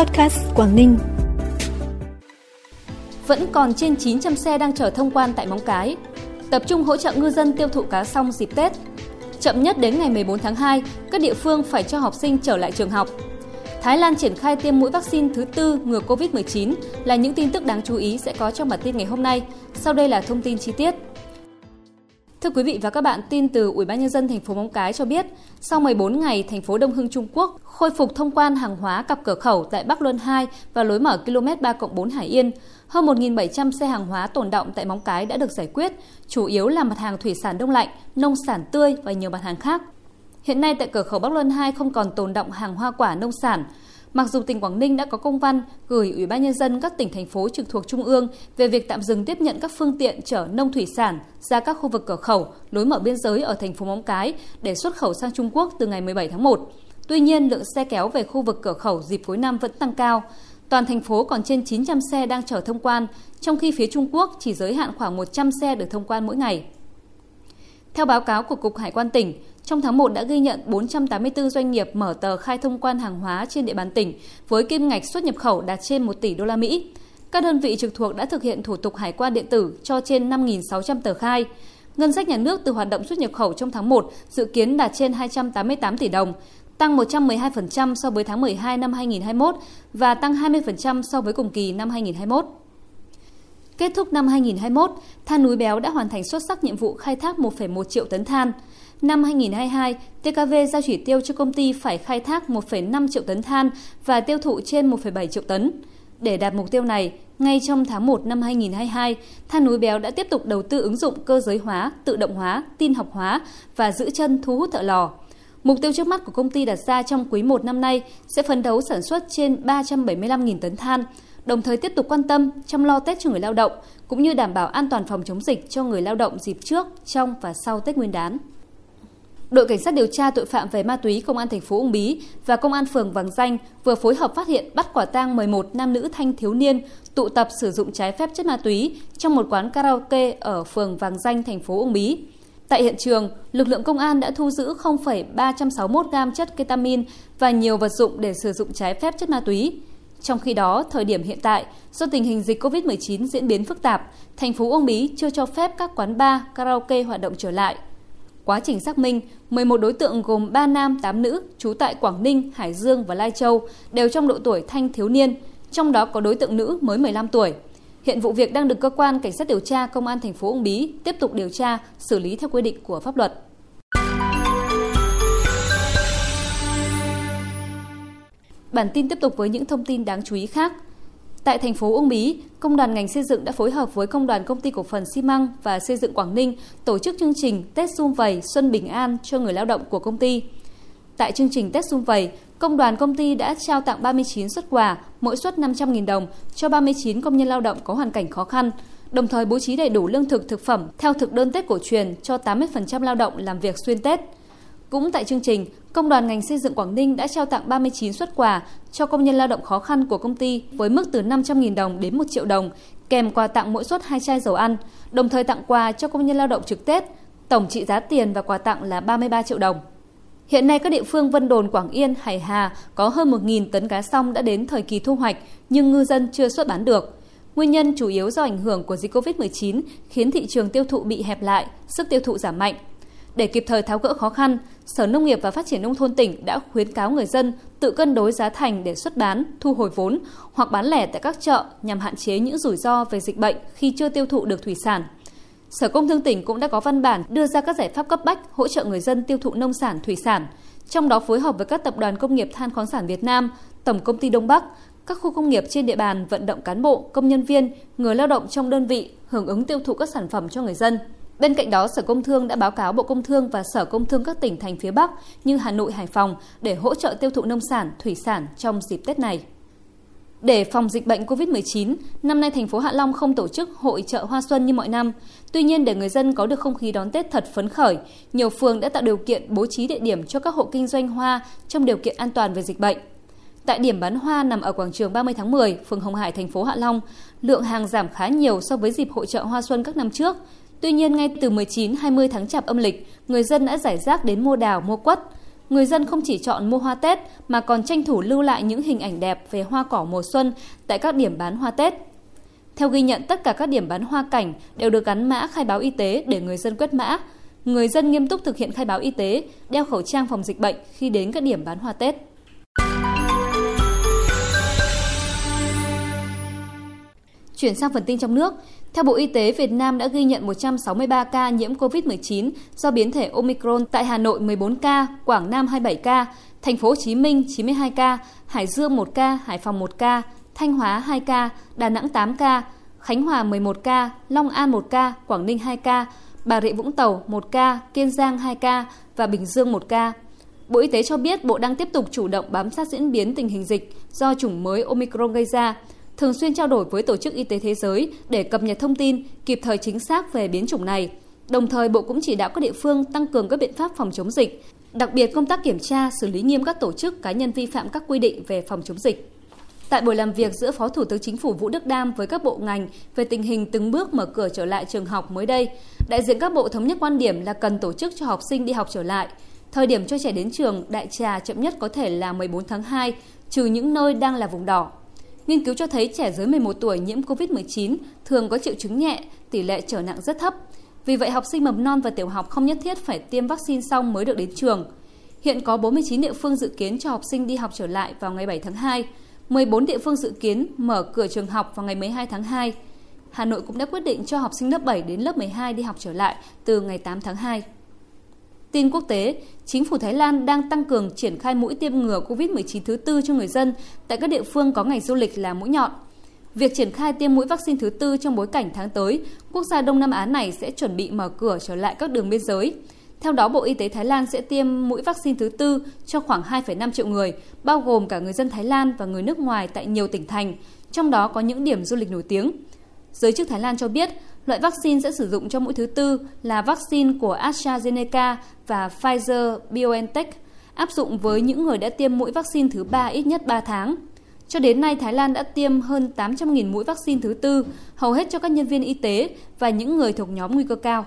Podcast Quảng Ninh. Vẫn còn trên 900 xe đang chờ thông quan tại Móng Cái. Tập trung hỗ trợ ngư dân tiêu thụ cá xong dịp Tết. Chậm nhất đến ngày 14 tháng 2, các địa phương phải cho học sinh trở lại trường học. Thái Lan triển khai tiêm mũi vaccine thứ tư ngừa COVID-19 là những tin tức đáng chú ý sẽ có trong bản tin ngày hôm nay. Sau đây là thông tin chi tiết. Thưa quý vị và các bạn, tin từ Ủy ban nhân dân thành phố Móng Cái cho biết, sau 14 ngày, thành phố Đông Hưng Trung Quốc khôi phục thông quan hàng hóa cặp cửa khẩu tại Bắc Luân 2 và lối mở km 3 4 Hải Yên. Hơn 1.700 xe hàng hóa tồn động tại Móng Cái đã được giải quyết, chủ yếu là mặt hàng thủy sản đông lạnh, nông sản tươi và nhiều mặt hàng khác. Hiện nay tại cửa khẩu Bắc Luân 2 không còn tồn động hàng hoa quả nông sản, Mặc dù tỉnh Quảng Ninh đã có công văn gửi Ủy ban nhân dân các tỉnh thành phố trực thuộc trung ương về việc tạm dừng tiếp nhận các phương tiện chở nông thủy sản ra các khu vực cửa khẩu, lối mở biên giới ở thành phố Móng Cái để xuất khẩu sang Trung Quốc từ ngày 17 tháng 1. Tuy nhiên, lượng xe kéo về khu vực cửa khẩu dịp cuối năm vẫn tăng cao. Toàn thành phố còn trên 900 xe đang chở thông quan, trong khi phía Trung Quốc chỉ giới hạn khoảng 100 xe được thông quan mỗi ngày. Theo báo cáo của Cục Hải quan tỉnh, trong tháng 1 đã ghi nhận 484 doanh nghiệp mở tờ khai thông quan hàng hóa trên địa bàn tỉnh với kim ngạch xuất nhập khẩu đạt trên 1 tỷ đô la Mỹ. Các đơn vị trực thuộc đã thực hiện thủ tục hải quan điện tử cho trên 5.600 tờ khai. Ngân sách nhà nước từ hoạt động xuất nhập khẩu trong tháng 1 dự kiến đạt trên 288 tỷ đồng, tăng 112% so với tháng 12 năm 2021 và tăng 20% so với cùng kỳ năm 2021. Kết thúc năm 2021, Than núi béo đã hoàn thành xuất sắc nhiệm vụ khai thác 1,1 triệu tấn than. Năm 2022, TKV giao chỉ tiêu cho công ty phải khai thác 1,5 triệu tấn than và tiêu thụ trên 1,7 triệu tấn. Để đạt mục tiêu này, ngay trong tháng 1 năm 2022, Than núi béo đã tiếp tục đầu tư ứng dụng cơ giới hóa, tự động hóa, tin học hóa và giữ chân thu hút thợ lò. Mục tiêu trước mắt của công ty đặt ra trong quý 1 năm nay sẽ phấn đấu sản xuất trên 375.000 tấn than, đồng thời tiếp tục quan tâm chăm lo Tết cho người lao động, cũng như đảm bảo an toàn phòng chống dịch cho người lao động dịp trước, trong và sau Tết Nguyên đán đội cảnh sát điều tra tội phạm về ma túy công an thành phố Uông Bí và công an phường Vàng Danh vừa phối hợp phát hiện bắt quả tang 11 nam nữ thanh thiếu niên tụ tập sử dụng trái phép chất ma túy trong một quán karaoke ở phường Vàng Danh thành phố Uông Bí. Tại hiện trường, lực lượng công an đã thu giữ 0,361 gam chất ketamin và nhiều vật dụng để sử dụng trái phép chất ma túy. Trong khi đó, thời điểm hiện tại, do tình hình dịch COVID-19 diễn biến phức tạp, thành phố Uông Bí chưa cho phép các quán bar, karaoke hoạt động trở lại – Quá trình xác minh, 11 đối tượng gồm 3 nam 8 nữ trú tại Quảng Ninh, Hải Dương và Lai Châu đều trong độ tuổi thanh thiếu niên, trong đó có đối tượng nữ mới 15 tuổi. Hiện vụ việc đang được cơ quan cảnh sát điều tra công an thành phố Uông Bí tiếp tục điều tra, xử lý theo quy định của pháp luật. Bản tin tiếp tục với những thông tin đáng chú ý khác. Tại thành phố Uông Bí, Công đoàn ngành xây dựng đã phối hợp với Công đoàn Công ty Cổ phần xi măng và Xây dựng Quảng Ninh tổ chức chương trình Tết Xung Vầy Xuân Bình An cho người lao động của công ty. Tại chương trình Tết Xung Vầy, Công đoàn công ty đã trao tặng 39 xuất quà, mỗi suất 500.000 đồng cho 39 công nhân lao động có hoàn cảnh khó khăn, đồng thời bố trí đầy đủ lương thực thực phẩm theo thực đơn Tết cổ truyền cho 80% lao động làm việc xuyên Tết. Cũng tại chương trình, Công đoàn ngành xây dựng Quảng Ninh đã trao tặng 39 xuất quà cho công nhân lao động khó khăn của công ty với mức từ 500.000 đồng đến 1 triệu đồng, kèm quà tặng mỗi suất 2 chai dầu ăn, đồng thời tặng quà cho công nhân lao động trực Tết. Tổng trị giá tiền và quà tặng là 33 triệu đồng. Hiện nay các địa phương Vân Đồn, Quảng Yên, Hải Hà có hơn 1.000 tấn cá song đã đến thời kỳ thu hoạch nhưng ngư dân chưa xuất bán được. Nguyên nhân chủ yếu do ảnh hưởng của dịch COVID-19 khiến thị trường tiêu thụ bị hẹp lại, sức tiêu thụ giảm mạnh. Để kịp thời tháo gỡ khó khăn, Sở Nông nghiệp và Phát triển Nông thôn tỉnh đã khuyến cáo người dân tự cân đối giá thành để xuất bán, thu hồi vốn hoặc bán lẻ tại các chợ nhằm hạn chế những rủi ro về dịch bệnh khi chưa tiêu thụ được thủy sản. Sở Công Thương tỉnh cũng đã có văn bản đưa ra các giải pháp cấp bách hỗ trợ người dân tiêu thụ nông sản, thủy sản, trong đó phối hợp với các tập đoàn công nghiệp than khoáng sản Việt Nam, Tổng công ty Đông Bắc, các khu công nghiệp trên địa bàn vận động cán bộ, công nhân viên, người lao động trong đơn vị hưởng ứng tiêu thụ các sản phẩm cho người dân. Bên cạnh đó, Sở Công Thương đã báo cáo Bộ Công Thương và Sở Công Thương các tỉnh thành phía Bắc như Hà Nội, Hải Phòng để hỗ trợ tiêu thụ nông sản, thủy sản trong dịp Tết này. Để phòng dịch bệnh COVID-19, năm nay thành phố Hạ Long không tổ chức hội chợ hoa xuân như mọi năm. Tuy nhiên để người dân có được không khí đón Tết thật phấn khởi, nhiều phường đã tạo điều kiện bố trí địa điểm cho các hộ kinh doanh hoa trong điều kiện an toàn về dịch bệnh. Tại điểm bán hoa nằm ở quảng trường 30 tháng 10, phường Hồng Hải, thành phố Hạ Long, lượng hàng giảm khá nhiều so với dịp hội chợ hoa xuân các năm trước – Tuy nhiên ngay từ 19-20 tháng chạp âm lịch, người dân đã giải rác đến mua đào, mua quất. người dân không chỉ chọn mua hoa Tết mà còn tranh thủ lưu lại những hình ảnh đẹp về hoa cỏ mùa xuân tại các điểm bán hoa Tết. Theo ghi nhận, tất cả các điểm bán hoa cảnh đều được gắn mã khai báo y tế để người dân quét mã. Người dân nghiêm túc thực hiện khai báo y tế, đeo khẩu trang phòng dịch bệnh khi đến các điểm bán hoa Tết. Chuyển sang phần tin trong nước, theo Bộ Y tế, Việt Nam đã ghi nhận 163 ca nhiễm COVID-19 do biến thể Omicron tại Hà Nội 14 ca, Quảng Nam 27 ca, Thành phố Hồ Chí Minh 92 ca, Hải Dương 1 ca, Hải Phòng 1 ca, Thanh Hóa 2 ca, Đà Nẵng 8 ca, Khánh Hòa 11 ca, Long An 1 ca, Quảng Ninh 2 ca, Bà Rịa Vũng Tàu 1 ca, Kiên Giang 2 ca và Bình Dương 1 ca. Bộ Y tế cho biết Bộ đang tiếp tục chủ động bám sát diễn biến tình hình dịch do chủng mới Omicron gây ra, thường xuyên trao đổi với Tổ chức Y tế Thế giới để cập nhật thông tin kịp thời chính xác về biến chủng này. Đồng thời, Bộ cũng chỉ đạo các địa phương tăng cường các biện pháp phòng chống dịch, đặc biệt công tác kiểm tra, xử lý nghiêm các tổ chức cá nhân vi phạm các quy định về phòng chống dịch. Tại buổi làm việc giữa Phó Thủ tướng Chính phủ Vũ Đức Đam với các bộ ngành về tình hình từng bước mở cửa trở lại trường học mới đây, đại diện các bộ thống nhất quan điểm là cần tổ chức cho học sinh đi học trở lại. Thời điểm cho trẻ đến trường đại trà chậm nhất có thể là 14 tháng 2, trừ những nơi đang là vùng đỏ. Nghiên cứu cho thấy trẻ dưới 11 tuổi nhiễm COVID-19 thường có triệu chứng nhẹ, tỷ lệ trở nặng rất thấp. Vì vậy, học sinh mầm non và tiểu học không nhất thiết phải tiêm vaccine xong mới được đến trường. Hiện có 49 địa phương dự kiến cho học sinh đi học trở lại vào ngày 7 tháng 2. 14 địa phương dự kiến mở cửa trường học vào ngày 12 tháng 2. Hà Nội cũng đã quyết định cho học sinh lớp 7 đến lớp 12 đi học trở lại từ ngày 8 tháng 2. Tin quốc tế, chính phủ Thái Lan đang tăng cường triển khai mũi tiêm ngừa COVID-19 thứ tư cho người dân tại các địa phương có ngành du lịch là mũi nhọn. Việc triển khai tiêm mũi vaccine thứ tư trong bối cảnh tháng tới, quốc gia Đông Nam Á này sẽ chuẩn bị mở cửa trở lại các đường biên giới. Theo đó, Bộ Y tế Thái Lan sẽ tiêm mũi vaccine thứ tư cho khoảng 2,5 triệu người, bao gồm cả người dân Thái Lan và người nước ngoài tại nhiều tỉnh thành, trong đó có những điểm du lịch nổi tiếng. Giới chức Thái Lan cho biết, loại vaccine sẽ sử dụng cho mũi thứ tư là vaccine của AstraZeneca và Pfizer-BioNTech, áp dụng với những người đã tiêm mũi vaccine thứ ba ít nhất 3 tháng. Cho đến nay, Thái Lan đã tiêm hơn 800.000 mũi vaccine thứ tư, hầu hết cho các nhân viên y tế và những người thuộc nhóm nguy cơ cao.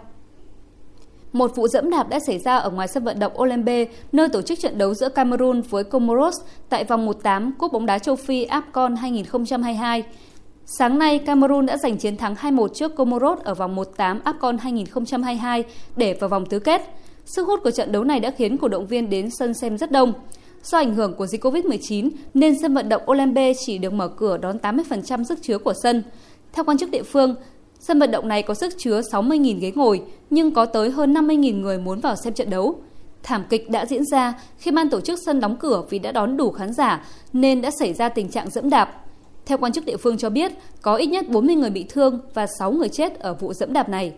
Một vụ dẫm đạp đã xảy ra ở ngoài sân vận động Olembe, nơi tổ chức trận đấu giữa Cameroon với Comoros tại vòng 1-8 Cúp bóng đá châu Phi AFCON 2022. Sáng nay, Cameroon đã giành chiến thắng 2-1 trước Comoros ở vòng 1-8 AFCON 2022 để vào vòng tứ kết. Sức hút của trận đấu này đã khiến cổ động viên đến sân xem rất đông. Do ảnh hưởng của dịch Covid-19 nên sân vận động Olembe chỉ được mở cửa đón 80% sức chứa của sân. Theo quan chức địa phương, Sân vận động này có sức chứa 60.000 ghế ngồi, nhưng có tới hơn 50.000 người muốn vào xem trận đấu. Thảm kịch đã diễn ra khi ban tổ chức sân đóng cửa vì đã đón đủ khán giả nên đã xảy ra tình trạng dẫm đạp. Theo quan chức địa phương cho biết, có ít nhất 40 người bị thương và 6 người chết ở vụ dẫm đạp này.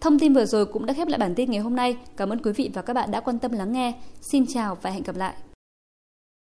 Thông tin vừa rồi cũng đã khép lại bản tin ngày hôm nay. Cảm ơn quý vị và các bạn đã quan tâm lắng nghe. Xin chào và hẹn gặp lại.